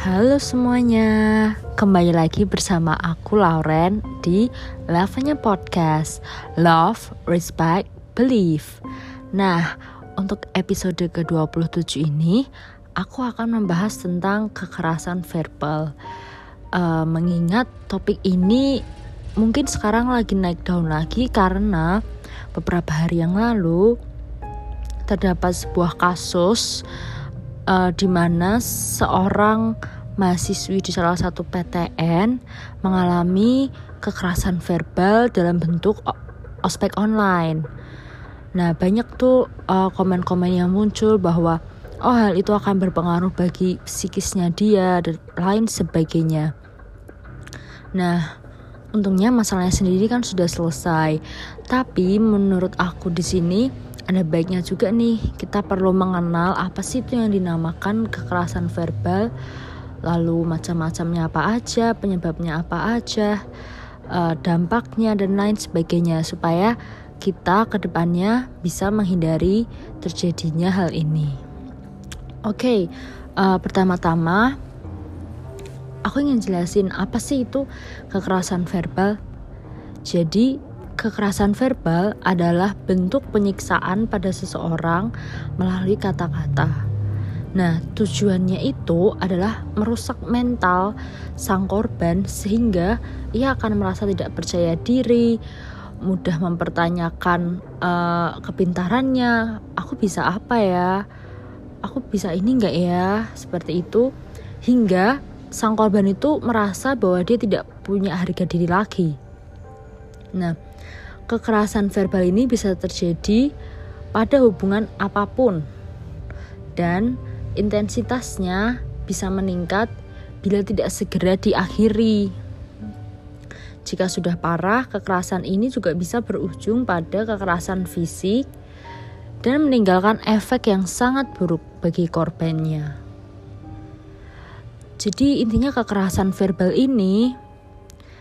Halo semuanya, kembali lagi bersama aku Lauren di Lavanya Podcast. Love, Respect, Believe. Nah, untuk episode ke-27 ini Aku akan membahas tentang kekerasan verbal. Uh, Mengingat topik ini mungkin sekarang lagi naik daun lagi Karena beberapa hari yang lalu terdapat sebuah kasus uh, di mana seorang mahasiswi di salah satu PTN mengalami kekerasan verbal dalam bentuk ospek online. Nah, banyak tuh uh, komen-komen yang muncul bahwa oh hal itu akan berpengaruh bagi psikisnya dia dan lain sebagainya. Nah, untungnya masalahnya sendiri kan sudah selesai. Tapi menurut aku di sini ada baiknya juga nih kita perlu mengenal apa sih itu yang dinamakan kekerasan verbal lalu macam-macamnya apa aja penyebabnya apa aja uh, dampaknya dan lain sebagainya supaya kita ke depannya bisa menghindari terjadinya hal ini. Oke okay, uh, eh, pertama-tama aku ingin jelasin apa sih itu kekerasan verbal. Jadi Kekerasan verbal adalah bentuk penyiksaan pada seseorang melalui kata-kata. Nah, tujuannya itu adalah merusak mental sang korban sehingga ia akan merasa tidak percaya diri, mudah mempertanyakan uh, kepintarannya, aku bisa apa ya? Aku bisa ini enggak ya? Seperti itu hingga sang korban itu merasa bahwa dia tidak punya harga diri lagi. Nah, kekerasan verbal ini bisa terjadi pada hubungan apa pun dan intensitasnya bisa meningkat bila tidak segera diakhiri. Jika sudah parah, kekerasan ini juga bisa berujung pada kekerasan fisik dan meninggalkan efek yang sangat buruk bagi korbannya. Jadi intinya kekerasan verbal ini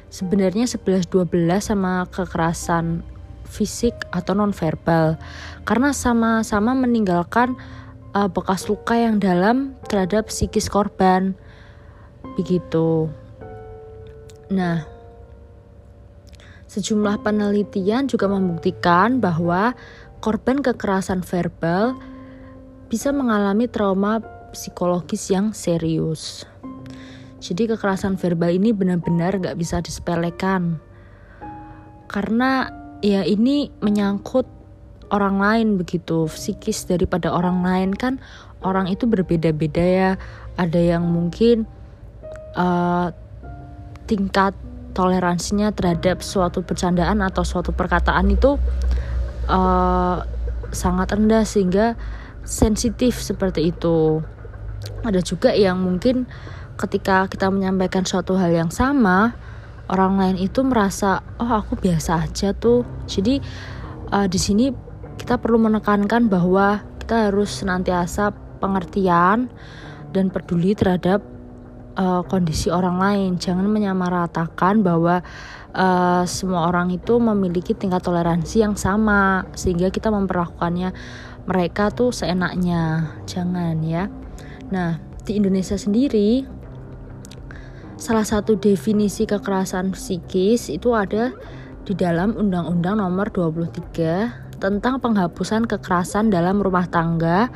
sebenarnya 11-12 sama kekerasan fisik atau nonverbal karena sama-sama meninggalkan uh, bekas luka yang dalam terhadap psikis korban begitu. Nah, sejumlah penelitian juga membuktikan bahwa korban kekerasan verbal bisa mengalami trauma psikologis yang serius. Jadi kekerasan verbal ini benar-benar gak bisa disepelekan. Karena ya ini menyangkut orang lain begitu, psikis daripada orang lain kan orang itu berbeda-beda ya. Ada yang mungkin uh, tingkat toleransinya terhadap suatu bercandaan atau suatu perkataan itu uh, sangat rendah sehingga sensitif seperti itu. Ada juga yang mungkin ketika kita menyampaikan suatu hal yang sama orang lain itu merasa oh aku biasa aja tuh. Jadi uh, di sini kita perlu menekankan bahwa kita harus senantiasa pengertian dan peduli terhadap uh, kondisi orang lain. Jangan menyamaratakan bahwa uh, semua orang itu memiliki tingkat toleransi yang sama sehingga kita memperlakukannya mereka tuh seenaknya. Jangan ya. Nah di Indonesia sendiri salah satu definisi kekerasan psikis itu ada di dalam Undang-Undang Nomor 23 tentang penghapusan kekerasan dalam rumah tangga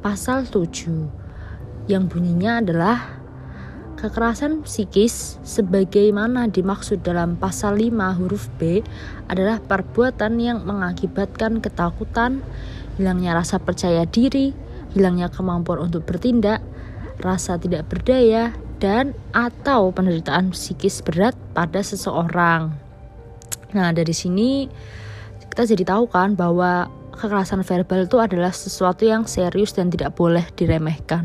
pasal 7 yang bunyinya adalah kekerasan psikis sebagaimana dimaksud dalam pasal 5 huruf B adalah perbuatan yang mengakibatkan ketakutan, hilangnya rasa percaya diri, hilangnya kemampuan untuk bertindak, rasa tidak berdaya, dan atau penderitaan psikis berat pada seseorang. Nah, dari sini kita jadi tahu kan bahwa kekerasan verbal itu adalah sesuatu yang serius dan tidak boleh diremehkan.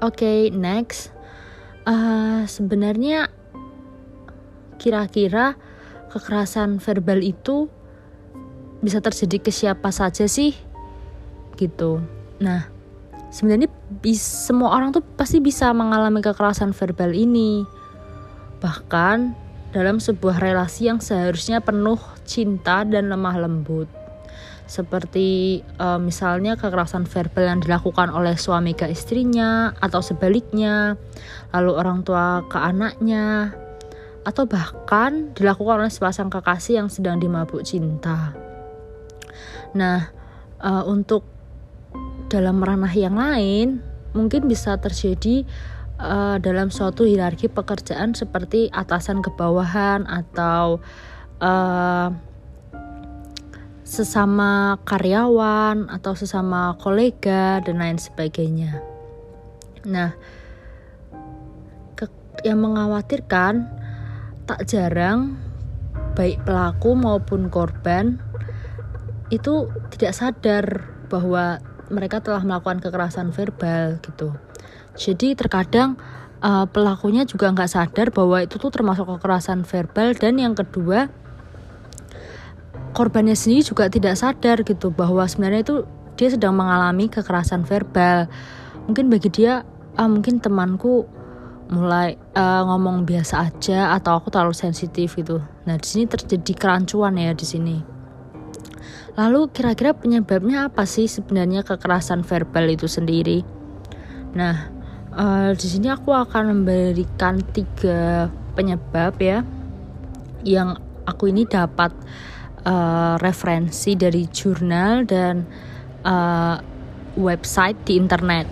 Oke, okay, next. Uh, sebenarnya kira-kira kekerasan verbal itu bisa terjadi ke siapa saja sih? Gitu. Nah, sebenarnya semua orang tuh pasti bisa mengalami kekerasan verbal ini. Bahkan dalam sebuah relasi yang seharusnya penuh cinta dan lemah lembut. seperti uh, misalnya kekerasan verbal yang dilakukan oleh suami ke istrinya atau sebaliknya, lalu orang tua ke anaknya, atau bahkan dilakukan oleh sepasang kekasih yang sedang dimabuk cinta. Nah, uh, untuk dalam ranah yang lain mungkin bisa terjadi uh, dalam suatu hierarki pekerjaan seperti atasan ke bawahan atau uh, sesama karyawan atau sesama kolega dan lain sebagainya. Nah, ke, yang mengkhawatirkan tak jarang baik pelaku maupun korban itu tidak sadar bahwa mereka telah melakukan kekerasan verbal gitu. Jadi terkadang uh, pelakunya juga nggak sadar bahwa itu tuh termasuk kekerasan verbal dan yang kedua korbannya sendiri juga tidak sadar gitu bahwa sebenarnya itu dia sedang mengalami kekerasan verbal. Mungkin bagi dia, ah mungkin temanku mulai uh, ngomong biasa aja atau aku terlalu sensitif gitu. Nah di sini terjadi kerancuan ya di sini. Lalu kira-kira penyebabnya apa sih sebenarnya kekerasan verbal itu sendiri? Nah uh, di sini aku akan memberikan tiga penyebab ya yang aku ini dapat uh, referensi dari jurnal dan uh, website di internet.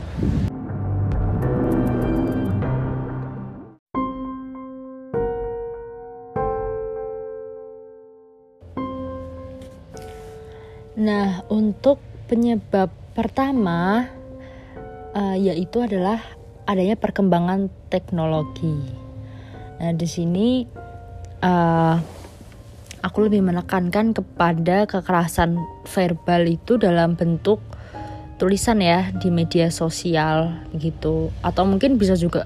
Nah, untuk penyebab pertama uh, yaitu adalah adanya perkembangan teknologi. Nah, di sini uh, aku lebih menekankan kepada kekerasan verbal itu dalam bentuk tulisan ya di media sosial gitu atau mungkin bisa juga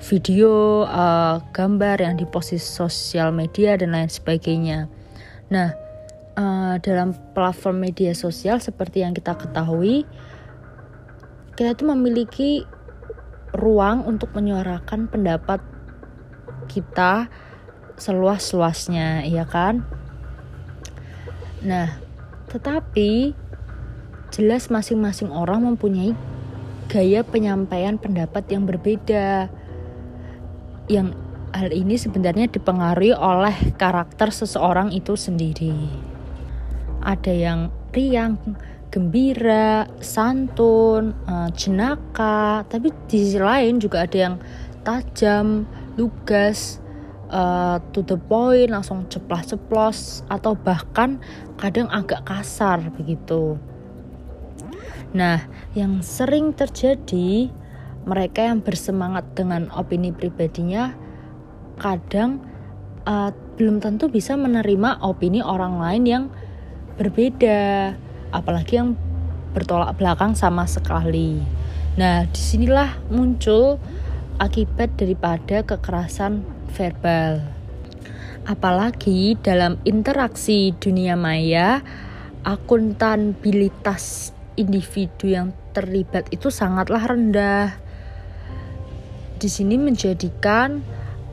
video uh, gambar yang di sosial media dan lain sebagainya nah uh, dalam platform media sosial seperti yang kita ketahui kita itu memiliki ruang untuk menyuarakan pendapat kita seluas-luasnya, ya kan? Nah, tetapi jelas masing-masing orang mempunyai gaya penyampaian pendapat yang berbeda. Yang hal ini sebenarnya dipengaruhi oleh karakter seseorang itu sendiri. Ada yang riang, gembira, santun, eh, jenaka, tapi di sisi lain juga ada yang tajam, lugas, uh, to the point langsung ceplas-ceplos atau bahkan kadang agak kasar begitu. Nah, yang sering terjadi mereka yang bersemangat dengan opini pribadinya kadang uh, belum tentu bisa menerima opini orang lain yang berbeda, apalagi yang bertolak belakang sama sekali. Nah, di sinilah muncul akibat daripada kekerasan verbal. Apalagi dalam interaksi dunia maya, akuntabilitas individu yang terlibat itu sangatlah rendah. Di sini menjadikan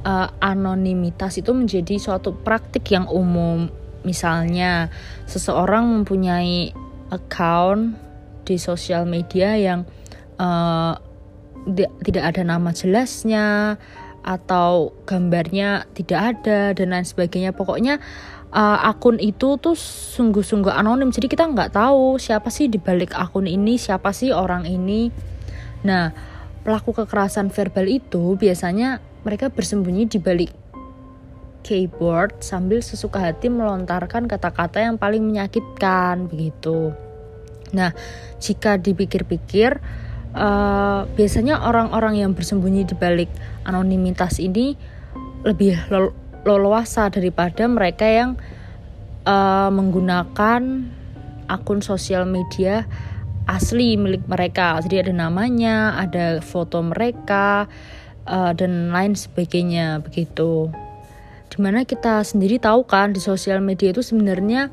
uh, anonimitas itu menjadi suatu praktik yang umum. Misalnya, seseorang mempunyai account di sosial media yang uh, tidak ada nama jelasnya atau gambarnya tidak ada dan lain sebagainya. Pokoknya uh, akun itu tuh sungguh-sungguh anonim. Jadi kita nggak tahu siapa sih di balik akun ini siapa sih orang ini. Nah pelaku kekerasan verbal itu biasanya mereka bersembunyi di balik keyboard sambil sesuka hati melontarkan kata-kata yang paling menyakitkan begitu nah jika dipikir-pikir uh, biasanya orang-orang yang bersembunyi di balik anonimitas ini lebih leluasa daripada mereka yang uh, menggunakan akun sosial media asli milik mereka. Jadi ada namanya, ada foto mereka uh, dan lain sebagainya begitu. Di mana kita sendiri tahu kan di sosial media itu sebenarnya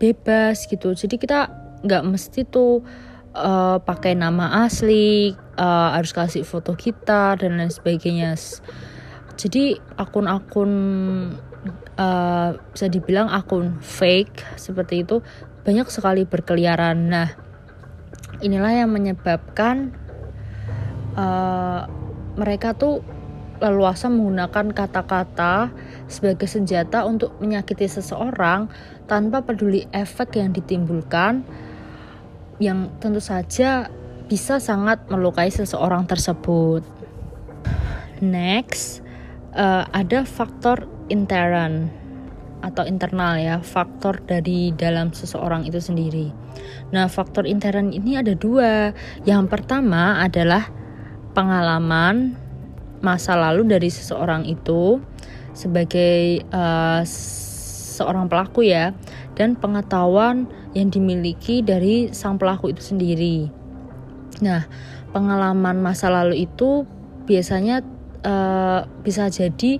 bebas gitu. Jadi kita nggak mesti tuh uh, pakai nama asli, uh, harus kasih foto kita dan lain sebagainya. Jadi akun-akun uh, bisa dibilang akun fake seperti itu banyak sekali berkeliaran. Nah, inilah yang menyebabkan uh, mereka tuh leluasa menggunakan kata-kata sebagai senjata untuk menyakiti seseorang tanpa peduli efek yang ditimbulkan yang tentu saja bisa sangat melukai seseorang tersebut. Next, uh, ada faktor intern atau internal ya, faktor dari dalam seseorang itu sendiri. Nah, faktor intern ini ada dua. Yang pertama adalah pengalaman masa lalu dari seseorang itu sebagai uh, seorang pelaku ya, dan pengetahuan yang dimiliki dari sang pelaku itu sendiri. Nah, pengalaman masa lalu itu biasanya uh, bisa jadi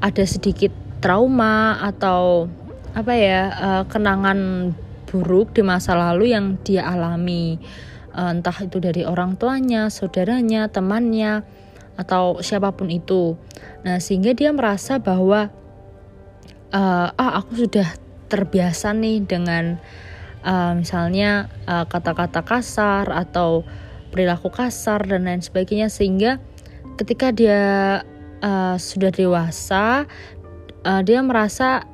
ada sedikit trauma atau apa ya uh, kenangan buruk di masa lalu yang dia alami uh, entah itu dari orang tuanya, saudaranya, temannya atau siapa pun itu. Nah, sehingga dia merasa bahwa uh, ah aku sudah terbiasa nih dengan uh, misalnya kata-kata uh, kasar atau perilaku kasar dan lain sebagainya sehingga ketika dia uh, sudah dewasa uh, dia merasa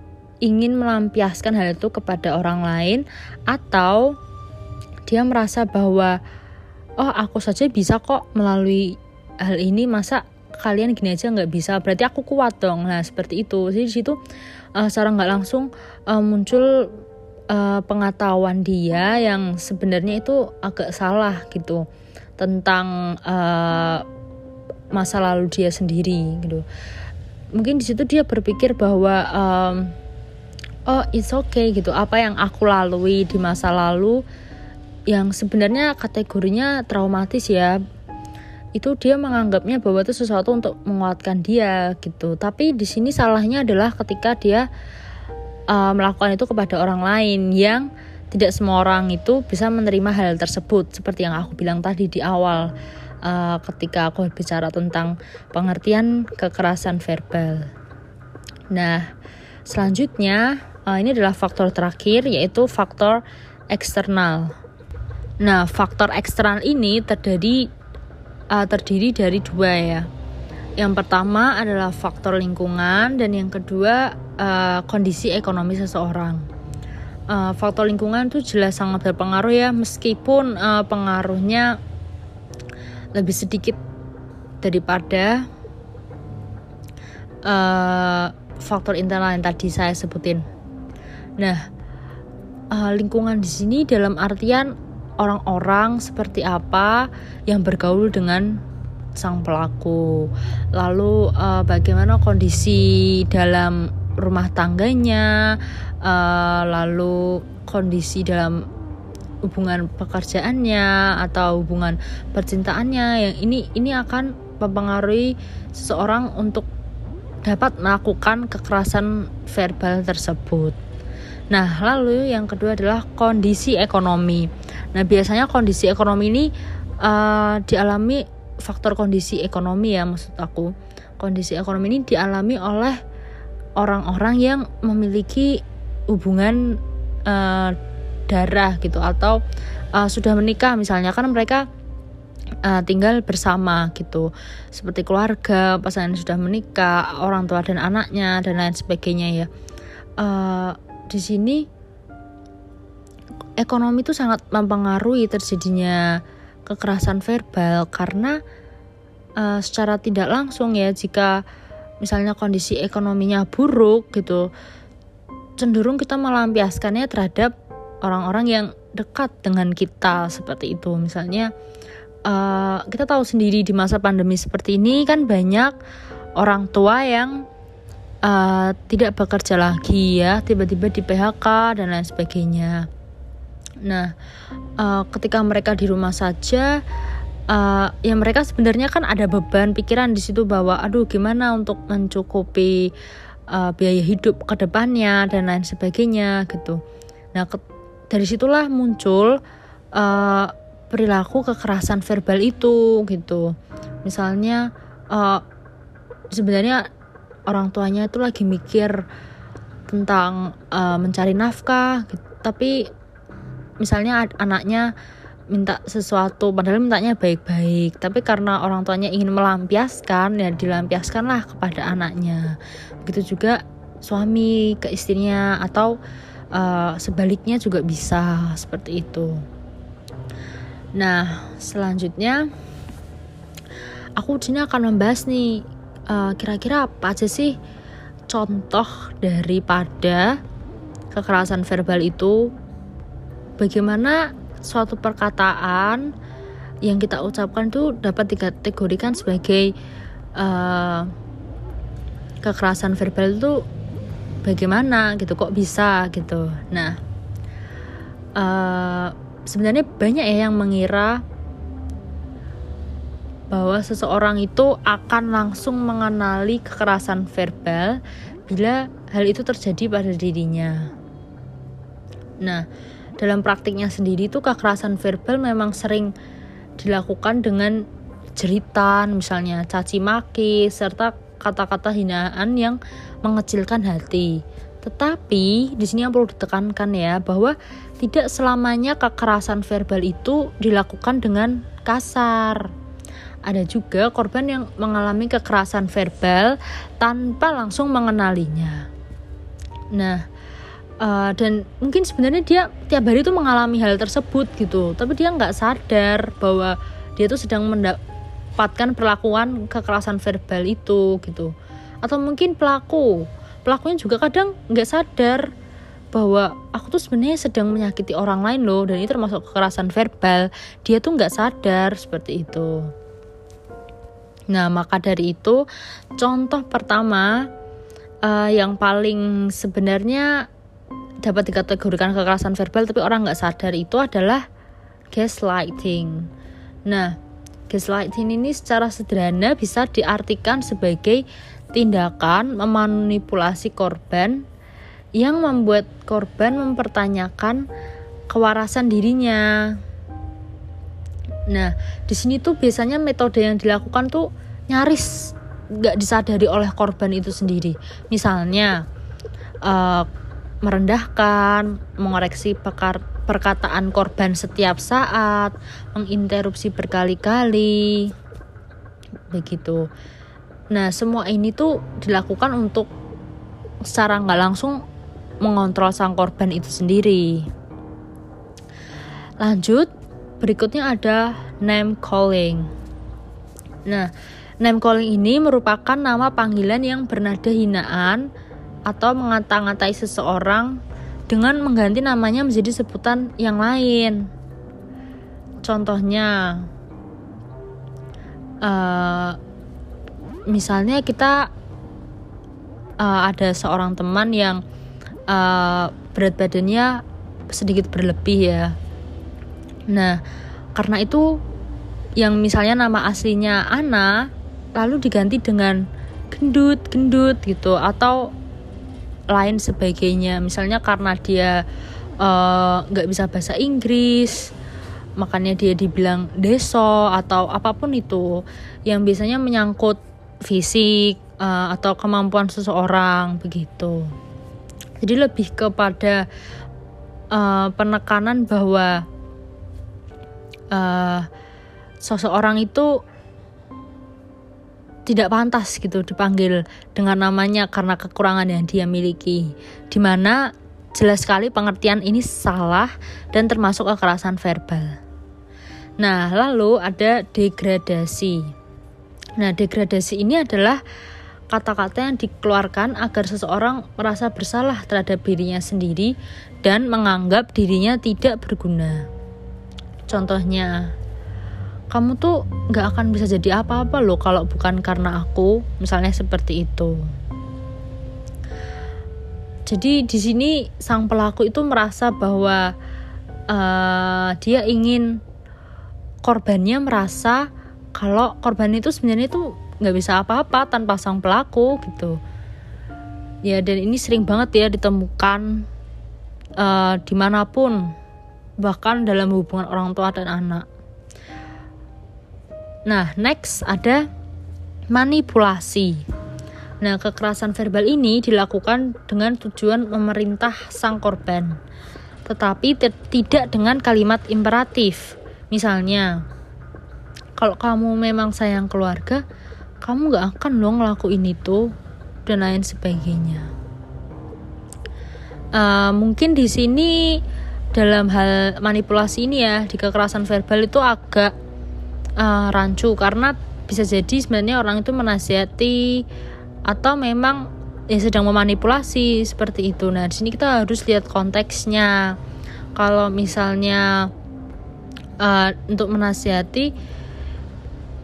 ingin melampiaskan hal itu kepada orang lain atau dia merasa bahwa oh aku saja bisa kok melalui hal ini masa kalian gini aja nggak bisa. Berarti aku kuat dong. Nah seperti itu. Jadi di situ uh, secara nggak langsung uh, muncul uh, pengetahuan dia yang sebenarnya itu agak salah gitu tentang uh, masa lalu dia sendiri gitu. Mungkin di situ dia berpikir bahwa um, oh it's okay gitu. Apa yang aku lalui di masa lalu yang sebenarnya kategorinya traumatis ya itu dia menganggapnya bahwa itu sesuatu untuk menguatkan dia gitu tapi di sini salahnya adalah ketika dia uh, melakukan itu kepada orang lain yang tidak semua orang itu bisa menerima hal tersebut seperti yang aku bilang tadi di awal uh, ketika aku bicara tentang pengertian kekerasan verbal. Nah, selanjutnya uh, ini adalah faktor terakhir yaitu faktor eksternal. Nah, faktor eksternal ini terdiri uh, terdiri dari dua ya. Yang pertama adalah faktor lingkungan dan yang kedua uh, kondisi ekonomi seseorang. Uh, faktor lingkungan itu jelas sangat berpengaruh ya meskipun uh, pengaruhnya lebih sedikit daripada uh, faktor internal yang tadi saya sebutin. Nah, uh, lingkungan di sini dalam artian orang-orang seperti apa yang bergaul dengan sang pelaku. Lalu uh, bagaimana kondisi dalam rumah tangganya, uh, lalu kondisi dalam hubungan pekerjaannya atau hubungan percintaannya yang ini ini akan mempengaruhi seseorang untuk dapat melakukan kekerasan verbal tersebut. Nah, lalu yang kedua adalah kondisi ekonomi. Nah, biasanya kondisi ekonomi ini uh, dialami faktor kondisi ekonomi ya maksud aku. Kondisi ekonomi ini dialami oleh orang-orang yang memiliki hubungan uh, darah gitu atau uh, sudah menikah misalnya. Kan mereka uh, tinggal bersama gitu. Seperti keluarga pasangan sudah menikah orang tua dan anaknya dan lain sebagainya ya. Uh, di sini ekonomi itu sangat mempengaruhi terjadinya kekerasan verbal karena uh, secara tidak langsung ya jika misalnya kondisi ekonominya buruk gitu cenderung kita melampiaskannya terhadap orang-orang yang dekat dengan kita seperti itu. Misalnya uh, kita tahu sendiri di masa pandemi seperti ini kan banyak orang tua yang uh, tidak bekerja lagi ya tiba-tiba di PHK dan lain sebagainya nah uh, ketika mereka di rumah saja uh, ya mereka sebenarnya kan ada beban pikiran di situ bahwa aduh gimana untuk mencukupi uh, biaya hidup ke depannya dan lain sebagainya gitu. Nah, dari situlah muncul uh, perilaku kekerasan verbal itu gitu misalnya uh, sebenarnya orang tuanya itu lagi mikir tentang uh, mencari nafkah gitu. tapi misalnya anaknya minta sesuatu padahal mintanya baik-baik tapi karena orang tuanya ingin melampiaskan ya dilampiaskanlah kepada anaknya. Begitu juga suami ke istrinya atau uh, sebaliknya juga bisa seperti itu. Nah selanjutnya aku sini akan membahas nih kira kira-kira apa aja sih contoh daripada kekerasan verbal itu bagaimana suatu perkataan yang kita ucapkan itu dapat dikategorikan sebagai uh, kekerasan verbal itu bagaimana gitu kok bisa gitu nah uh, sebenarnya banyak ya yang mengira bahwa seseorang itu akan langsung mengenali kekerasan verbal bila hal itu terjadi pada dirinya. Nah, dalam praktiknya sendiri itu kekerasan verbal memang sering dilakukan dengan jeritan, misalnya caci maki, serta kata-kata hinaan yang mengecilkan hati. Tetapi di sini yang perlu ditekankan ya bahwa tidak selamanya kekerasan verbal itu dilakukan dengan kasar ada juga korban yang mengalami kekerasan verbal tanpa langsung mengenalinya. Nah, uh, dan mungkin sebenarnya dia tiap hari itu mengalami hal tersebut gitu, tapi dia nggak sadar bahwa dia tuh sedang mendapatkan perlakuan kekerasan verbal itu gitu. Atau mungkin pelaku, pelakunya juga kadang nggak sadar bahwa aku tuh sebenarnya sedang menyakiti orang lain loh. Dan itu termasuk kekerasan verbal. Dia tuh nggak sadar seperti itu. Nah, maka dari itu, contoh pertama uh, yang paling sebenarnya dapat dikategorikan kekerasan verbal, tapi orang nggak sadar itu adalah gaslighting. Nah, gaslighting ini secara sederhana bisa diartikan sebagai tindakan memanipulasi korban yang membuat korban mempertanyakan kewarasan dirinya Nah, di sini tuh biasanya metode yang dilakukan tuh nyaris nggak disadari oleh korban itu sendiri. Misalnya uh, merendahkan, mengoreksi pekar, perkataan korban setiap saat, menginterupsi berkali-kali, begitu. Nah, semua ini tuh dilakukan untuk secara nggak langsung mengontrol sang korban itu sendiri. Lanjut, Berikutnya ada name calling. Nah, name calling ini merupakan nama panggilan yang bernada hinaan atau mengata-ngatai seseorang dengan mengganti namanya menjadi sebutan yang lain. Contohnya, uh, misalnya kita uh, ada seorang teman yang uh, berat badannya sedikit berlebih ya Nah, karena itu yang misalnya nama aslinya Ana lalu diganti dengan gendut, gendut gitu atau lain sebagainya. Misalnya karena dia eh, nggak uh, bisa bahasa Inggris, makanya dia dibilang deso atau apa pun itu yang biasanya menyangkut fisik uh, atau kemampuan seseorang begitu. Jadi lebih kepada uh, penekanan bahwa uh, seseorang itu tidak pantas gitu dipanggil dengan namanya karena kekurangan yang dia miliki. Di mana jelas sekali pengertian ini salah dan termasuk kekerasan verbal. Nah lalu ada degradasi. Nah degradasi ini adalah kata-kata yang dikeluarkan agar seseorang merasa bersalah terhadap dirinya sendiri dan menganggap dirinya tidak berguna. Contohnya kamu tuh gak akan bisa jadi apa-apa loh kalau bukan karena aku misalnya seperti itu jadi di sini sang pelaku itu merasa bahwa uh, dia ingin korbannya merasa kalau korban itu sebenarnya itu nggak bisa apa-apa tanpa sang pelaku gitu ya dan ini sering banget ya ditemukan uh, di mana pun bahkan dalam hubungan orang tua dan anak. Nah, next ada manipulasi. Nah, kekerasan verbal ini dilakukan dengan tujuan memerintah sang korban. tetapi tidak dengan kalimat imperatif. Misalnya, kalau kamu memang sayang keluarga, kamu gak akan loh ngelakuin itu dan lain sebagainya. Uh, mungkin di sini dalam hal manipulasi ini ya di kekerasan verbal itu agak uh, rancu karena bisa jadi sebenarnya orang itu menasihati atau memang ya sedang memanipulasi seperti itu. Nah, di sini kita harus lihat konteksnya. Kalau misalnya uh, untuk menasihati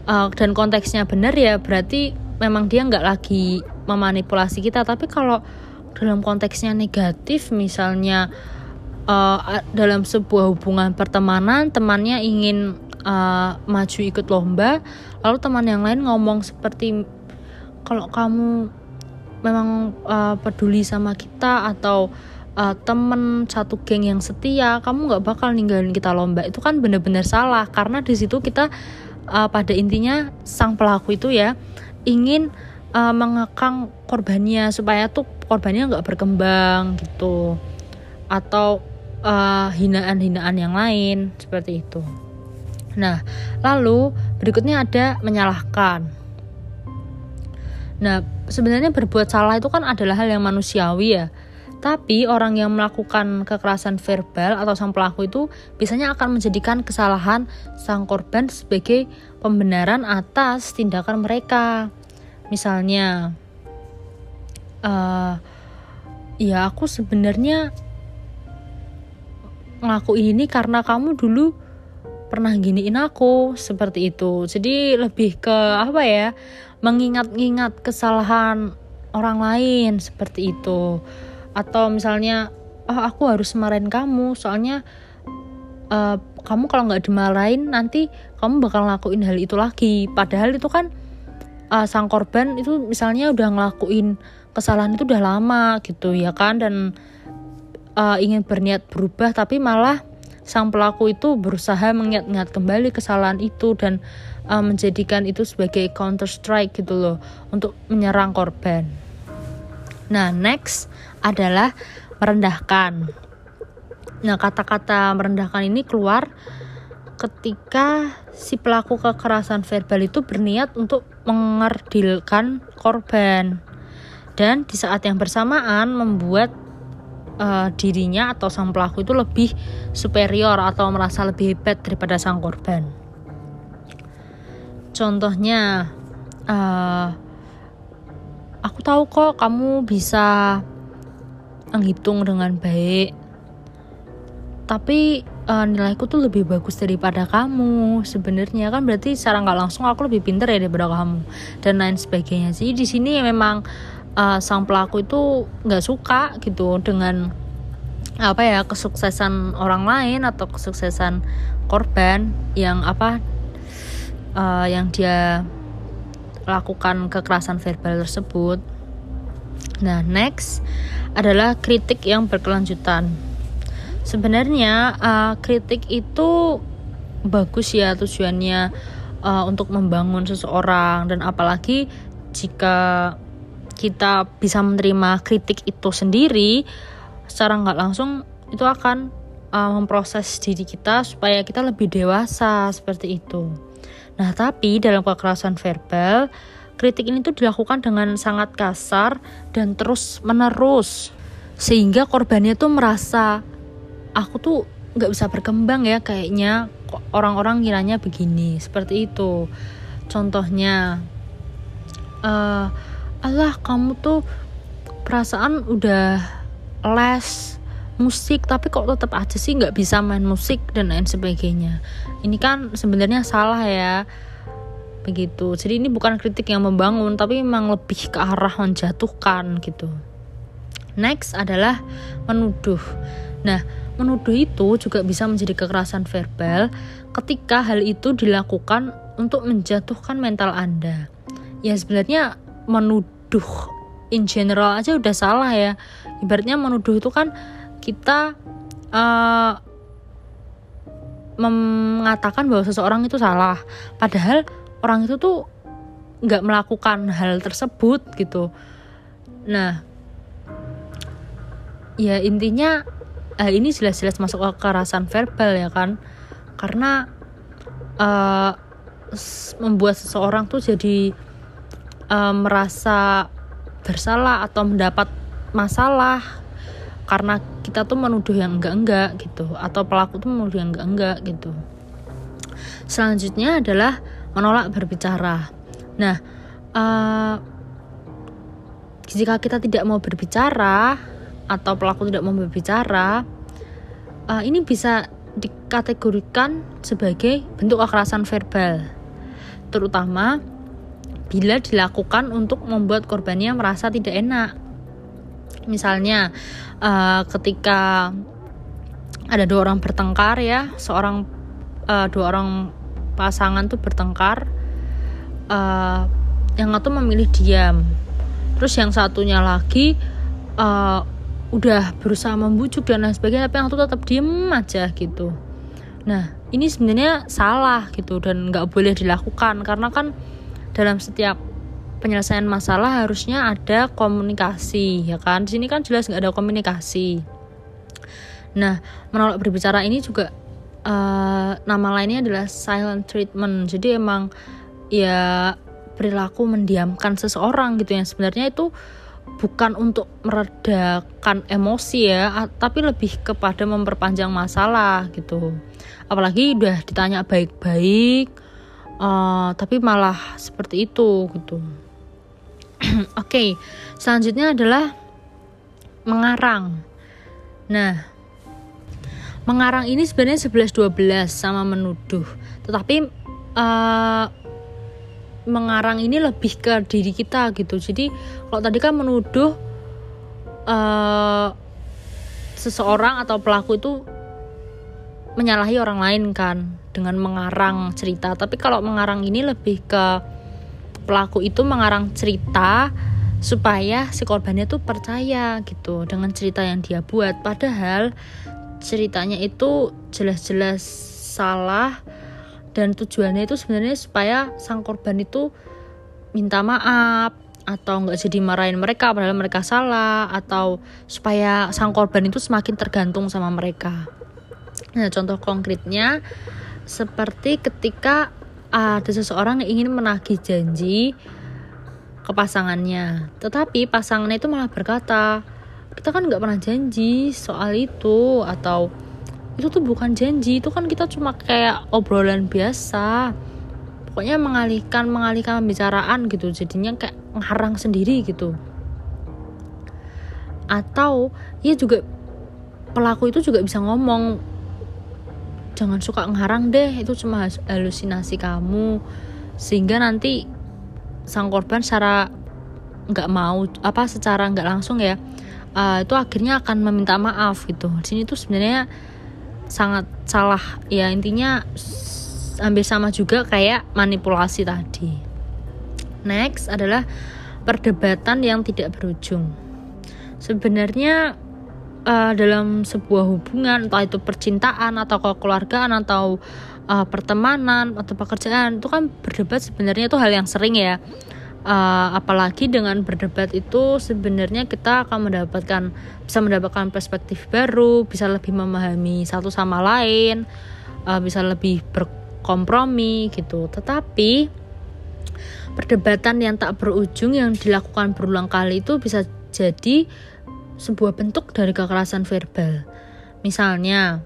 uh, dan konteksnya benar ya berarti memang dia nggak lagi memanipulasi kita. Tapi kalau dalam konteksnya negatif, misalnya uh, dalam sebuah hubungan pertemanan, temannya ingin uh, maju ikut lomba, lalu teman yang lain ngomong seperti kalau kamu memang uh, peduli sama kita atau uh, temen satu geng yang setia kamu nggak bakal ninggalin kita lomba itu kan bener-bener salah karena di situ kita uh, pada intinya sang pelaku itu ya ingin uh, mengekang korbannya supaya tuh korbannya nggak berkembang gitu atau hinaan-hinaan uh, yang lain seperti itu. Nah, lalu berikutnya ada menyalahkan. Nah, sebenarnya berbuat salah itu kan adalah hal yang manusiawi ya. Tapi orang yang melakukan kekerasan verbal atau sang pelaku itu biasanya akan menjadikan kesalahan sang korban sebagai pembenaran atas tindakan mereka. Misalnya, uh, ya aku sebenarnya ngelakuin ini karena kamu dulu pernah giniin aku seperti itu. Jadi lebih ke apa ya? mengingat-ingat kesalahan orang lain seperti itu atau misalnya oh aku harus marahin kamu soalnya uh, kamu kalau nggak dimarahin nanti kamu bakal ngelakuin hal itu lagi padahal itu kan uh, sang korban itu misalnya udah ngelakuin kesalahan itu udah lama gitu ya kan dan uh, ingin berniat berubah tapi malah sang pelaku itu berusaha mengingat-ingat kembali kesalahan itu dan uh, menjadikan itu sebagai counter strike gitu loh untuk menyerang korban. Nah, next adalah merendahkan. Nah, kata-kata merendahkan ini keluar ketika si pelaku kekerasan verbal itu berniat untuk mengerdilkan korban dan di saat yang bersamaan membuat uh, dirinya atau sang pelaku itu lebih superior atau merasa lebih hebat daripada sang korban. Contohnya, uh, aku tahu kok kamu bisa menghitung dengan baik, tapi uh, nilaiku tuh lebih bagus daripada kamu. Sebenarnya kan berarti secara nggak langsung aku lebih pintar ya daripada kamu dan lain sebagainya. sih di sini memang uh, sang pelaku itu nggak suka gitu dengan apa ya kesuksesan orang lain atau kesuksesan korban yang apa uh, yang dia lakukan kekerasan verbal tersebut. Nah, next adalah kritik yang berkelanjutan. Sebenarnya uh, kritik itu bagus ya tujuannya uh, untuk membangun seseorang dan apalagi jika kita bisa menerima kritik itu sendiri secara nggak langsung itu akan uh, memproses diri kita supaya kita lebih dewasa seperti itu. Nah, tapi dalam kekerasan verbal, kritik ini tuh dilakukan dengan sangat kasar dan terus menerus sehingga korbannya tuh merasa aku tuh nggak bisa berkembang ya kayaknya orang-orang kiranya begini seperti itu contohnya uh, Allah kamu tuh perasaan udah les musik tapi kok tetap aja sih nggak bisa main musik dan lain sebagainya. Ini kan sebenarnya salah ya. Begitu. Jadi ini bukan kritik yang membangun tapi memang lebih ke arah menjatuhkan gitu. Next adalah menuduh. Nah menuduh itu juga bisa menjadi kekerasan verbal ketika hal itu dilakukan untuk menjatuhkan mental anda. Ya sebenarnya menuduh in general aja udah salah ya. Ibaratnya menuduh itu kan kita uh, mengatakan bahwa seseorang itu salah. Padahal orang itu tuh nggak melakukan hal tersebut gitu. Nah ya intinya uh, ini jelas-jelas masuk kekerasan verbal ya kan. Karena uh, membuat seseorang tuh jadi uh, merasa bersalah atau mendapat masalah karena kita tuh menuduh yang enggak-enggak gitu atau pelaku tuh menuduh yang enggak-enggak gitu. Selanjutnya adalah menolak berbicara. Nah uh, jika kita tidak mau berbicara atau pelaku tidak mau berbicara uh, ini bisa dikategorikan sebagai bentuk kekerasan verbal terutama bila dilakukan untuk membuat korbannya merasa tidak enak. Misalnya uh, ketika ada dua orang bertengkar ya seorang uh, dua orang pasangan tuh bertengkar uh, yang satu memilih diam. Terus yang satunya lagi uh, udah berusaha membujuk dan lain sebagainya tapi yang satu tetap diem aja gitu. Nah ini sebenarnya salah gitu dan nggak boleh dilakukan karena kan dalam setiap penyelesaian masalah harusnya ada komunikasi ya kan? Di sini kan jelas nggak ada komunikasi. Nah menolak berbicara ini juga uh, nama lainnya adalah silent treatment. Jadi emang ya perilaku mendiamkan seseorang gitu yang sebenarnya itu bukan untuk meredakan emosi ya tapi lebih kepada memperpanjang masalah gitu. Apalagi udah ditanya baik-baik uh, tapi malah seperti itu gitu Oke, okay, selanjutnya adalah mengarang. Nah, mengarang ini sebenarnya 11-12 sama menuduh. Tetapi uh, mengarang ini lebih ke diri kita gitu. Jadi kalau tadi kan menuduh uh, seseorang atau pelaku itu menyalahi orang lain kan dengan mengarang cerita. Tapi kalau mengarang ini lebih ke pelaku itu mengarang cerita supaya si korbannya tuh percaya gitu dengan cerita yang dia buat padahal ceritanya itu jelas-jelas salah dan tujuannya itu sebenarnya supaya sang korban itu minta maaf atau nggak jadi marahin mereka padahal mereka salah atau supaya sang korban itu semakin tergantung sama mereka. Nah, contoh konkretnya seperti ketika ada seseorang yang ingin menagih janji ke pasangannya. Tetapi pasangannya itu malah berkata kita kan nggak pernah janji soal itu atau itu tuh bukan janji itu kan kita cuma kayak obrolan biasa. Pokoknya mengalihkan mengalihkan pembicaraan gitu jadinya kayak ngarang sendiri gitu. Atau ya juga pelaku itu juga bisa ngomong jangan suka ngarang deh itu cuma halusinasi kamu. Sehingga nanti sang korban secara nggak mau apa secara nggak langsung ya uh, itu akhirnya akan meminta maaf gitu. Di sini tuh sebenarnya sangat salah. Ya intinya hampir sama juga kayak manipulasi tadi. Next adalah perdebatan yang tidak berujung. Sebenarnya uh, dalam sebuah hubungan entah itu percintaan atau kekeluargaan atau uh, pertemanan atau pekerjaan itu kan berdebat sebenarnya itu hal yang sering ya. Uh, apalagi dengan berdebat itu sebenarnya kita akan mendapatkan bisa mendapatkan perspektif baru bisa lebih memahami satu sama lain uh, bisa lebih berkompromi gitu. Tetapi perdebatan yang tak berujung yang dilakukan berulang kali itu bisa jadi sebuah bentuk dari kekerasan verbal. Misalnya,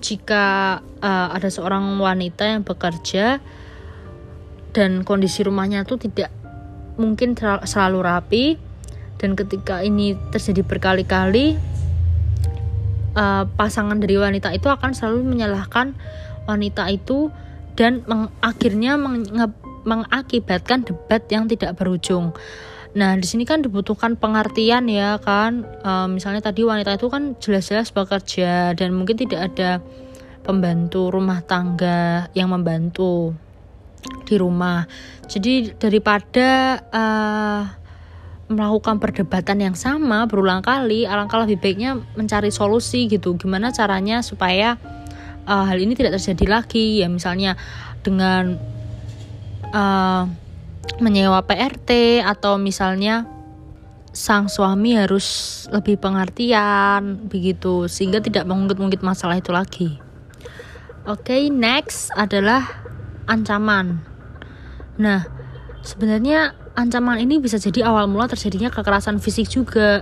jika uh, ada seorang wanita yang bekerja dan kondisi rumahnya itu tidak mungkin selalu rapi dan ketika ini terjadi berkali-kali uh, pasangan dari wanita itu akan selalu menyalahkan wanita itu dan meng akhirnya meng mengakibatkan debat yang tidak berujung. Nah, di sini kan dibutuhkan pengertian ya kan. E, misalnya tadi wanita itu kan jelas-jelas bekerja dan mungkin tidak ada pembantu rumah tangga yang membantu di rumah. Jadi daripada uh, melakukan perdebatan yang sama berulang kali, alangkah lebih baiknya mencari solusi gitu. Gimana caranya supaya uh, hal ini tidak terjadi lagi? Ya misalnya dengan uh, menyewa PRT atau misalnya sang suami harus lebih pengertian begitu sehingga tidak mengungkit-ungkit masalah itu lagi. Oke, okay, next adalah ancaman. Nah, sebenarnya ancaman ini bisa jadi awal mula terjadinya kekerasan fisik juga.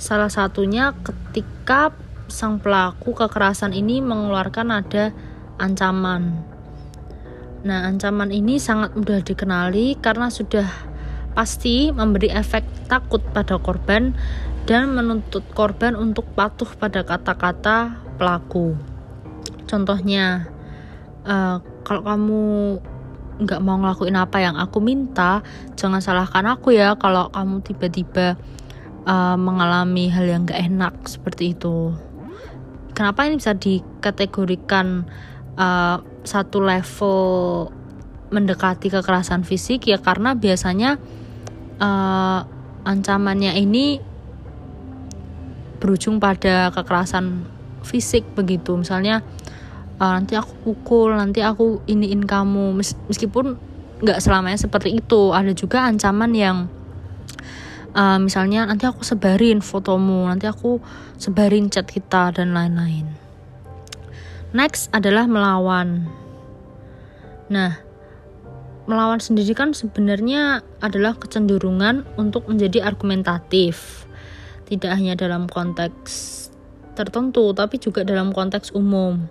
Salah satunya ketika sang pelaku kekerasan ini mengeluarkan ada ancaman. Nah, ancaman ini sangat mudah dikenali karena sudah pasti memberi efek takut pada korban dan menuntut korban untuk patuh pada kata-kata pelaku. Contohnya, uh, kalau kamu nggak mau ngelakuin apa yang aku minta, jangan salahkan aku ya kalau kamu tiba-tiba uh, mengalami hal yang gak enak seperti itu. Kenapa ini bisa dikategorikan uh, satu level mendekati kekerasan fisik ya karena biasanya uh, ancamannya ini berujung pada kekerasan fisik begitu. Misalnya uh, nanti aku pukul nanti aku iniin kamu. Meskipun nggak selamanya seperti itu ada juga ancaman yang uh, misalnya nanti aku sebarin fotomu nanti aku sebarin chat kita dan lain-lain next adalah melawan nah melawan sendiri kan sebenarnya adalah kecenderungan untuk menjadi argumentatif. Tidak hanya dalam konteks tertentu, tapi juga dalam konteks umum.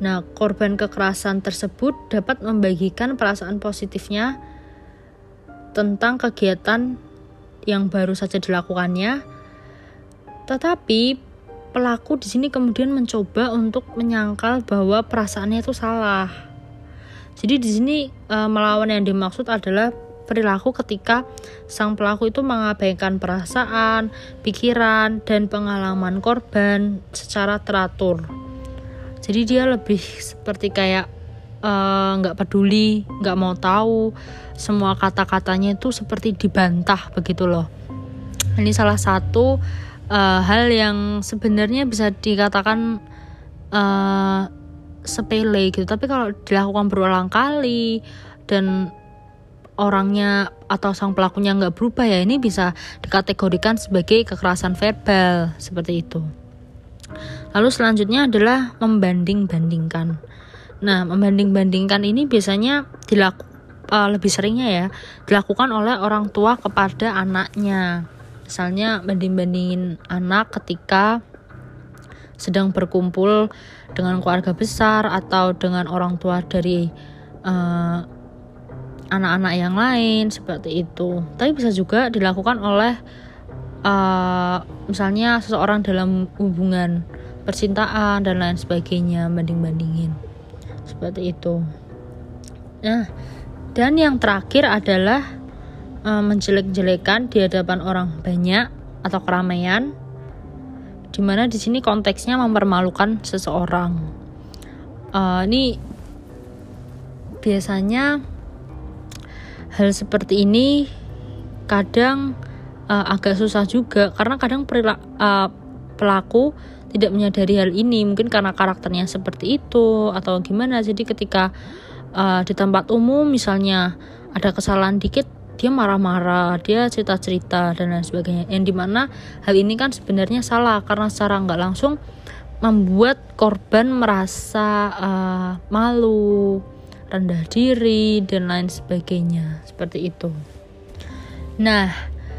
Nah, korban kekerasan tersebut dapat membagikan perasaan positifnya tentang kegiatan yang baru saja dilakukannya, tetapi pelaku di sini kemudian mencoba untuk menyangkal bahwa perasaannya itu salah jadi di sini e, melawan yang dimaksud adalah perilaku ketika sang pelaku itu mengabaikan perasaan, pikiran, dan pengalaman korban secara teratur. Jadi dia lebih seperti kayak eh, nggak uh, peduli, nggak mau tahu, semua kata-katanya itu seperti dibantah begitu loh. Ini salah satu uh, hal yang sebenarnya bisa dikatakan uh, sepele gitu. Tapi kalau dilakukan berulang kali dan orangnya atau sang pelakunya nggak berubah ya ini bisa dikategorikan sebagai kekerasan verbal seperti itu. Lalu selanjutnya adalah membanding-bandingkan. Nah membanding-bandingkan ini biasanya dilaku uh, lebih seringnya ya dilakukan oleh orang tua kepada anaknya misalnya banding-bandingin anak ketika sedang berkumpul dengan keluarga besar atau dengan orang tua dari eh, anak-anak yang lain seperti itu. Tapi bisa juga dilakukan oleh uh, misalnya seseorang dalam hubungan percintaan dan lain sebagainya banding-bandingin seperti itu. Nah, dan yang terakhir adalah uh, menjelek-jelekan di hadapan orang banyak atau keramaian di mana di sini konteksnya mempermalukan seseorang. Uh, ini biasanya hal seperti ini kadang uh, agak susah juga karena kadang perilaku, uh, pelaku tidak menyadari hal ini. Mungkin karena karakternya seperti itu atau gimana. Jadi ketika uh, di tempat umum misalnya ada kesalahan dikit dia marah-marah dia cerita-cerita dan lain sebagainya. Yang di mana hal ini kan sebenarnya salah karena secara nggak langsung membuat korban merasa uh, malu rendah diri dan lain sebagainya. Seperti itu. Nah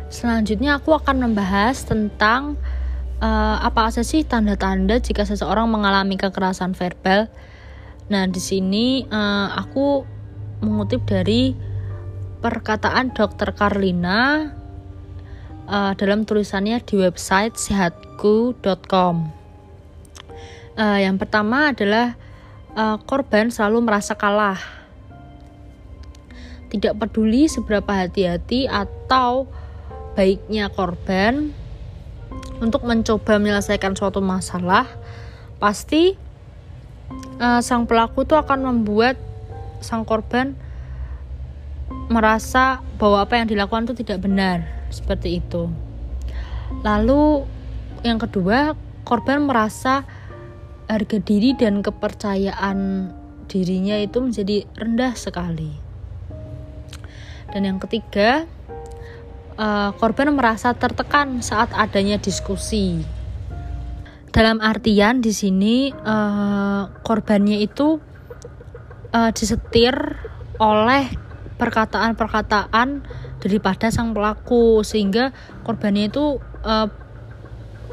selanjutnya aku akan membahas tentang uh, apa saja sih tanda-tanda jika seseorang mengalami kekerasan verbal. Nah di sini uh, aku mengutip dari perkataan Dr. Karlina uh, dalam tulisannya di website sehatku.com. Uh, eh, yang pertama adalah uh, korban selalu merasa kalah, tidak peduli seberapa hati-hati atau baiknya korban untuk mencoba menyelesaikan suatu masalah, pasti uh, sang pelaku itu akan membuat sang korban merasa bahwa apa yang dilakukan itu tidak benar seperti itu. Lalu yang kedua, korban merasa harga diri dan kepercayaan dirinya itu menjadi rendah sekali. Dan yang ketiga, uh, korban merasa tertekan saat adanya diskusi. Dalam artian di sini uh, korbannya itu uh, disetir oleh perkataan-perkataan daripada sang pelaku sehingga korbannya itu uh,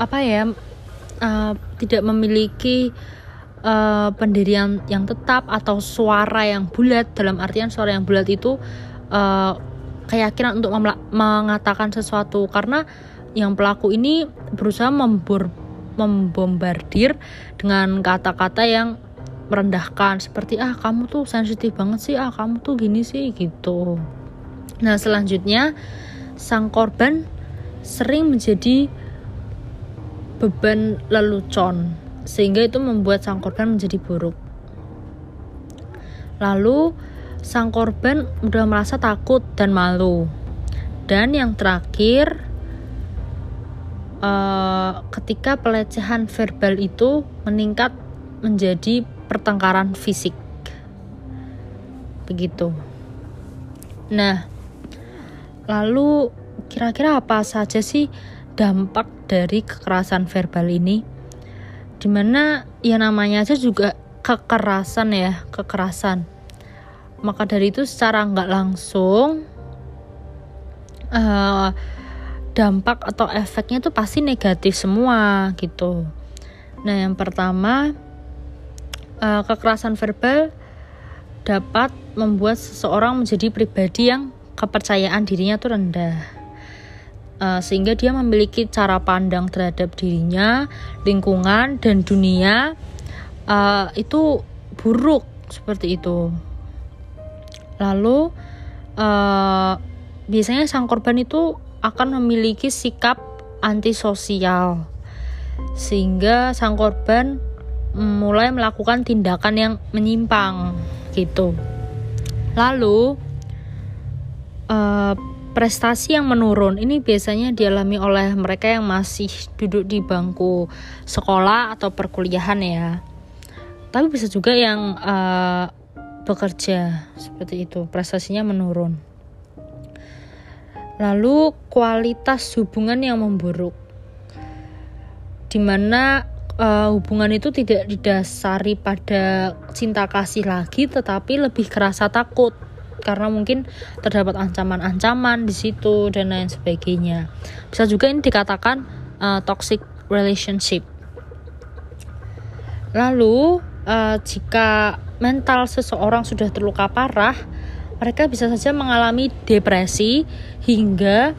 apa ya uh, tidak memiliki uh, pendirian yang tetap atau suara yang bulat. Dalam artian suara yang bulat itu uh, keyakinan untuk mengatakan sesuatu. Karena yang pelaku ini berusaha membor membombardir dengan kata-kata yang merendahkan seperti ah kamu tuh sensitif banget sih ah kamu tuh gini sih gitu. Nah selanjutnya sang korban sering menjadi beban lelucon sehingga itu membuat sang korban menjadi buruk. Lalu sang korban udah merasa takut dan malu. Dan yang terakhir uh, ketika pelecehan verbal itu meningkat menjadi pertengkaran fisik. Begitu. Nah, lalu kira-kira apa saja sih dampak dari kekerasan verbal ini? Di mana ya namanya aja juga kekerasan ya, kekerasan. Maka dari itu secara nggak langsung uh, dampak atau efeknya itu pasti negatif semua gitu. Nah, yang pertama uh, kekerasan verbal dapat membuat seseorang menjadi pribadi yang kepercayaan dirinya itu rendah. Uh, sehingga dia memiliki cara pandang terhadap dirinya, lingkungan dan dunia uh, itu buruk seperti itu. Lalu uh, biasanya sang korban itu akan memiliki sikap antisosial sehingga sang korban mulai melakukan tindakan yang menyimpang gitu. Lalu uh, prestasi yang menurun ini biasanya dialami oleh mereka yang masih duduk di bangku sekolah atau perkuliahan ya. Tapi bisa juga yang uh, bekerja seperti itu, prestasinya menurun. Lalu kualitas hubungan yang memburuk. Di mana uh, hubungan itu tidak didasari pada cinta kasih lagi tetapi lebih kerasa takut karena mungkin terdapat ancaman-ancaman di situ dan lain sebagainya. Bisa juga ini dikatakan uh, toxic relationship. Lalu uh, jika mental seseorang sudah terluka parah, mereka bisa saja mengalami depresi hingga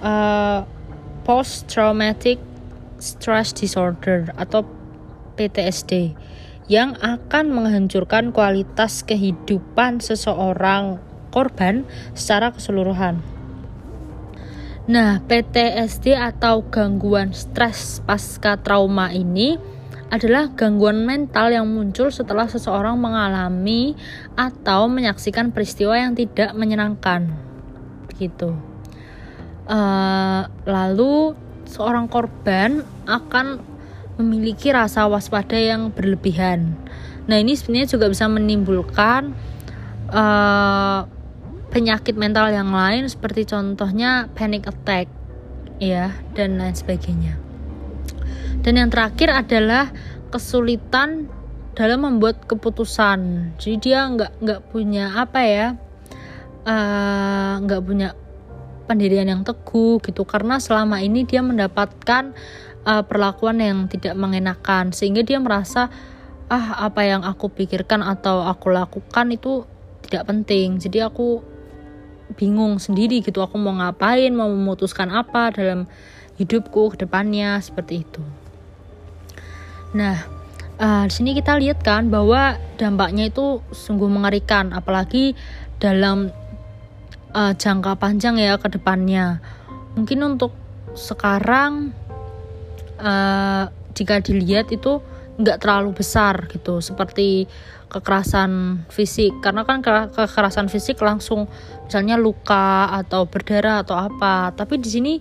uh, post traumatic stress disorder atau PTSD yang akan menghancurkan kualitas kehidupan seseorang korban secara keseluruhan. Nah, PTSD atau gangguan stres pasca trauma ini adalah gangguan mental yang muncul setelah seseorang mengalami atau menyaksikan peristiwa yang tidak menyenangkan. Begitu. Uh, lalu seorang korban akan memiliki rasa waspada yang berlebihan. Nah, ini sebenarnya juga bisa menimbulkan uh, penyakit mental yang lain seperti contohnya panic attack ya dan lain sebagainya. Dan yang terakhir adalah kesulitan dalam membuat keputusan. Jadi dia nggak nggak punya apa ya, eh, nggak uh, punya pendirian yang teguh gitu. Karena selama ini dia mendapatkan uh, perlakuan yang tidak mengenakan. Sehingga dia merasa ah apa yang aku pikirkan atau aku lakukan itu tidak penting. Jadi aku bingung sendiri gitu aku mau ngapain mau memutuskan apa dalam hidupku ke depannya seperti itu. Nah, uh, di sini kita lihat kan bahwa dampaknya itu sungguh mengerikan, apalagi dalam uh, jangka panjang ya ke depannya. Mungkin untuk sekarang uh, jika dilihat itu nggak terlalu besar gitu, seperti kekerasan fisik. Karena kan ke kekerasan fisik langsung misalnya luka atau berdarah atau apa. Tapi di sini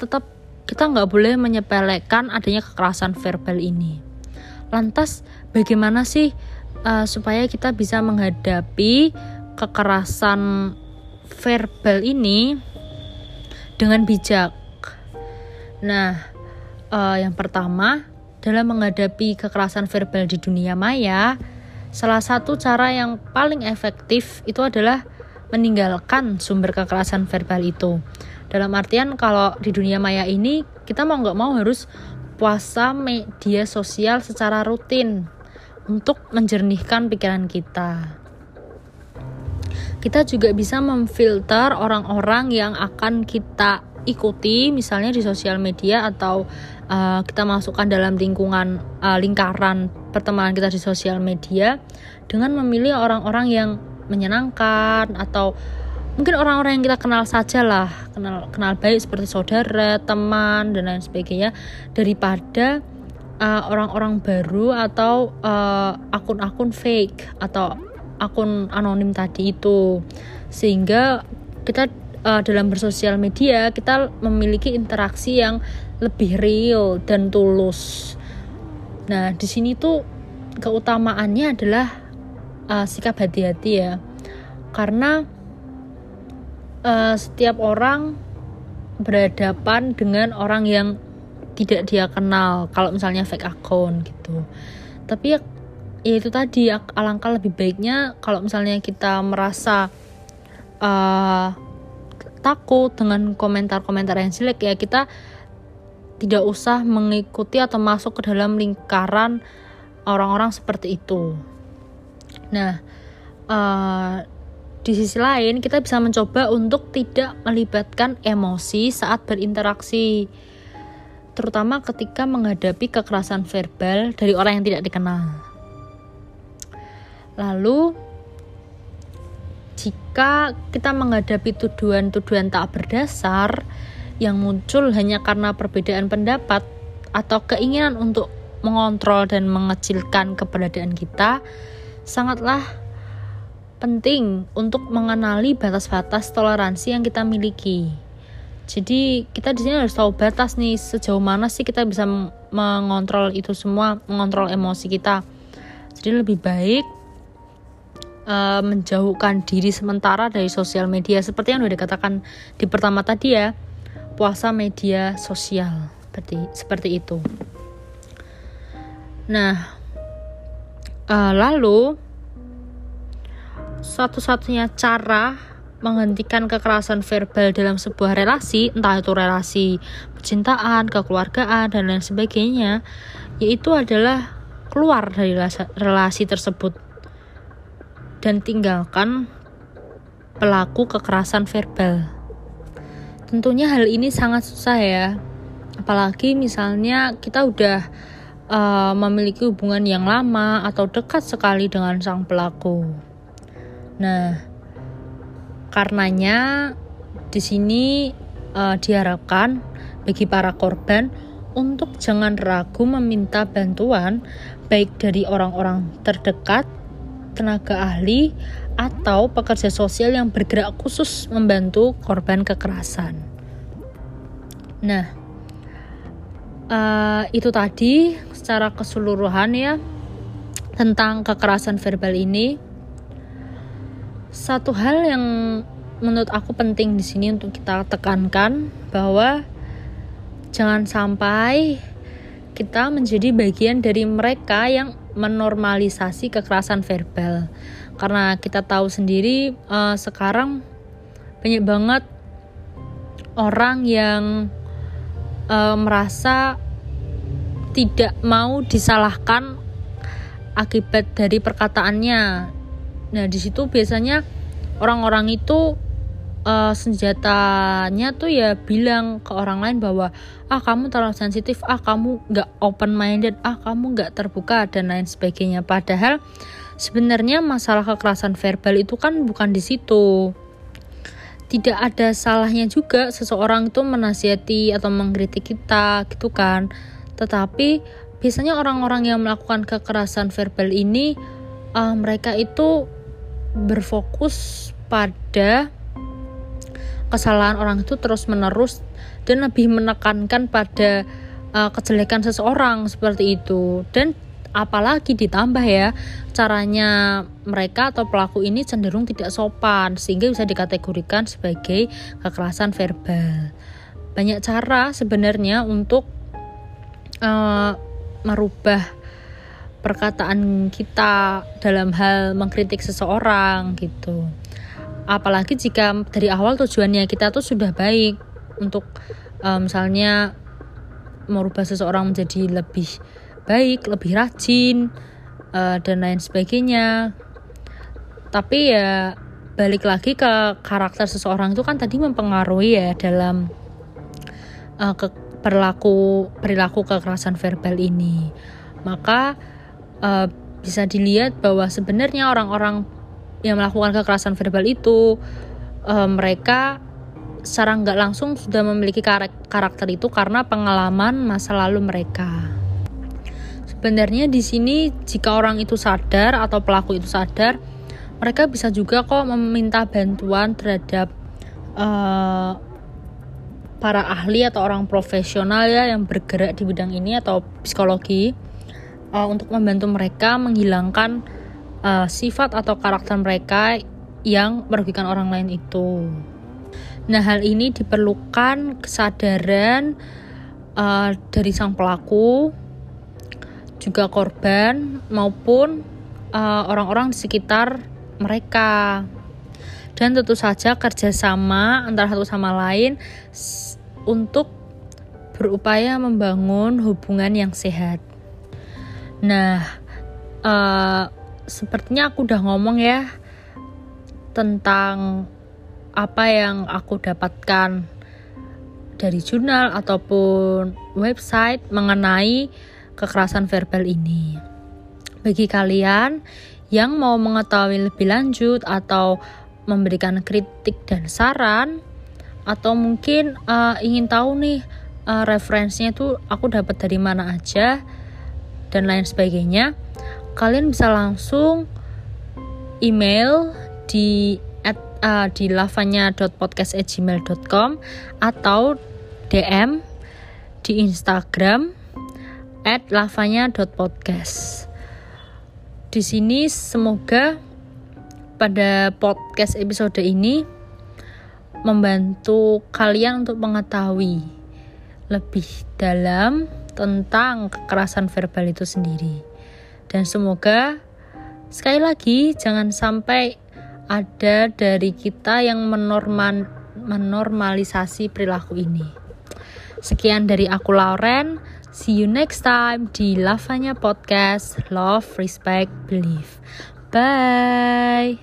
tetap kita nggak boleh menyepelekan adanya kekerasan verbal ini. Lantas bagaimana sih uh, supaya kita bisa menghadapi kekerasan verbal ini? dengan bijak. Nah, uh, yang pertama dalam menghadapi kekerasan verbal di dunia maya, salah satu cara yang paling efektif itu adalah meninggalkan sumber kekerasan verbal itu. Dalam artian kalau di dunia maya ini kita mau nggak mau harus puasa media sosial secara rutin untuk menjernihkan pikiran kita. Kita juga bisa memfilter orang-orang yang akan kita ikuti, misalnya di sosial media atau uh, kita masukkan dalam lingkungan uh, lingkaran pertemanan kita di sosial media dengan memilih orang-orang yang menyenangkan atau mungkin orang-orang yang kita kenal saja lah kenal kenal baik seperti saudara teman dan lain sebagainya daripada uh, orang-orang uh, baru atau akun-akun uh, fake atau akun anonim tadi itu sehingga kita uh, dalam bersosial media kita memiliki interaksi yang lebih real dan tulus. Nah, di sini tuh keutamaannya adalah uh, sikap hati-hati ya. Karena uh, setiap orang berhadapan dengan orang yang tidak dia kenal kalau misalnya fake account gitu. Tapi ya, ya itu tadi alangkah lebih baiknya kalau misalnya kita merasa uh, takut dengan komentar-komentar yang jelek ya kita tidak usah mengikuti atau masuk ke dalam lingkaran orang-orang seperti itu. Nah, uh, di sisi lain kita bisa mencoba untuk tidak melibatkan emosi saat berinteraksi, terutama ketika menghadapi kekerasan verbal dari orang yang tidak dikenal. Lalu, jika kita menghadapi tuduhan-tuduhan tak berdasar, yang muncul hanya karena perbedaan pendapat atau keinginan untuk mengontrol dan mengecilkan keberadaan kita, sangatlah penting untuk mengenali batas-batas toleransi yang kita miliki. Jadi kita di sini harus tahu batas nih sejauh mana sih kita bisa mengontrol itu semua, mengontrol emosi kita. Jadi lebih baik uh, menjauhkan diri sementara dari sosial media. Seperti yang sudah dikatakan di pertama tadi ya puasa media sosial. Seperti seperti itu. Nah, uh, lalu satu-satunya cara menghentikan kekerasan verbal dalam sebuah relasi, entah itu relasi percintaan, kekeluargaan dan lain sebagainya, yaitu adalah keluar dari relasi tersebut dan tinggalkan pelaku kekerasan verbal. Tentunya hal ini sangat susah ya. Apalagi misalnya kita udah uh, memiliki hubungan yang lama atau dekat sekali dengan sang pelaku. Nah, karenanya di sini uh, diharapkan bagi para korban untuk jangan ragu meminta bantuan baik dari orang-orang terdekat, tenaga ahli, atau pekerja sosial yang bergerak khusus membantu korban kekerasan. Nah, uh, itu tadi secara keseluruhan ya tentang kekerasan verbal ini. Satu hal yang menurut aku penting di sini untuk kita tekankan bahwa jangan sampai kita menjadi bagian dari mereka yang menormalisasi kekerasan verbal karena kita tahu sendiri uh, sekarang banyak banget orang yang uh, merasa tidak mau disalahkan akibat dari perkataannya. Nah, di situ biasanya orang-orang itu uh, senjatanya tuh ya bilang ke orang lain bahwa ah kamu terlalu sensitif, ah kamu nggak open minded, ah kamu nggak terbuka dan lain sebagainya. Padahal sebenarnya masalah kekerasan verbal itu kan bukan di situ. Tidak ada salahnya juga seseorang itu menasihati atau mengkritik kita gitu kan. Tetapi biasanya orang-orang yang melakukan kekerasan verbal ini uh, mereka itu berfokus pada kesalahan orang itu terus menerus dan lebih menekankan pada uh, kejelekan seseorang seperti itu. Dan apalagi ditambah ya caranya mereka atau pelaku ini cenderung tidak sopan sehingga bisa dikategorikan sebagai kekerasan verbal. Banyak cara sebenarnya untuk uh, merubah perkataan kita dalam hal mengkritik seseorang gitu. Apalagi jika dari awal tujuannya kita tuh sudah baik untuk uh, misalnya merubah seseorang menjadi lebih baik, lebih rajin uh, dan lain sebagainya. Tapi ya balik lagi ke karakter seseorang itu kan tadi mempengaruhi ya dalam uh, ke perilaku perilaku kekerasan verbal ini. Maka uh, bisa dilihat bahwa sebenarnya orang-orang yang melakukan kekerasan verbal itu uh, mereka secara nggak langsung sudah memiliki karakter itu karena pengalaman masa lalu mereka. Sebenarnya di sini jika orang itu sadar atau pelaku itu sadar, mereka bisa juga kok meminta bantuan terhadap uh, para ahli atau orang profesional ya yang bergerak di bidang ini atau psikologi uh, untuk membantu mereka menghilangkan uh, sifat atau karakter mereka yang merugikan orang lain itu. Nah, hal ini diperlukan kesadaran uh, dari sang pelaku juga korban maupun eh, orang-orang uh, di sekitar mereka. Dan tentu saja kerjasama antara satu sama lain untuk berupaya membangun hubungan yang sehat. Nah, uh, sepertinya aku udah ngomong ya tentang apa yang aku dapatkan dari jurnal ataupun website mengenai kekerasan verbal ini. Bagi kalian yang mau mengetahui lebih lanjut atau memberikan kritik dan saran atau mungkin uh, ingin tahu nih uh, referensinya itu aku dapat dari mana aja dan lain sebagainya, kalian bisa langsung email di uh, di lavanya.podcast@gmail.com atau DM di Instagram at lavanya.podcast. Di sini semoga pada podcast episode ini membantu kalian untuk mengetahui lebih dalam tentang kekerasan verbal itu sendiri. Dan semoga sekali lagi jangan sampai ada dari kita yang menorman, menormalisasi perilaku ini. Sekian dari aku Lauren. See you next time di Lavanya Podcast Love, Respect, Believe. Bye.